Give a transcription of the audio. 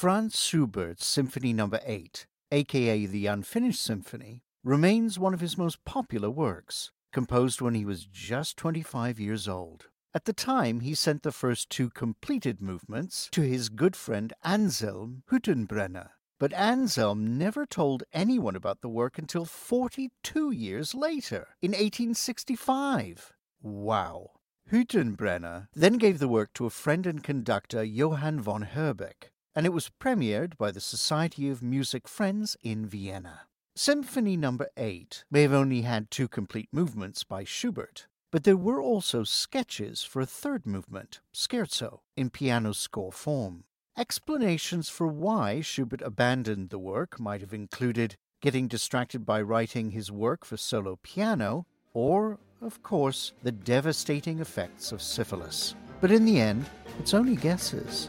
Franz Schubert's Symphony No. 8, aka the Unfinished Symphony, remains one of his most popular works, composed when he was just 25 years old. At the time, he sent the first two completed movements to his good friend Anselm Hüttenbrenner. But Anselm never told anyone about the work until 42 years later, in 1865. Wow. Hüttenbrenner then gave the work to a friend and conductor, Johann von Herbeck, and it was premiered by the Society of Music Friends in Vienna. Symphony No. 8 may have only had two complete movements by Schubert, but there were also sketches for a third movement, Scherzo, in piano score form. Explanations for why Schubert abandoned the work might have included getting distracted by writing his work for solo piano, or, of course, the devastating effects of syphilis. But in the end, it's only guesses.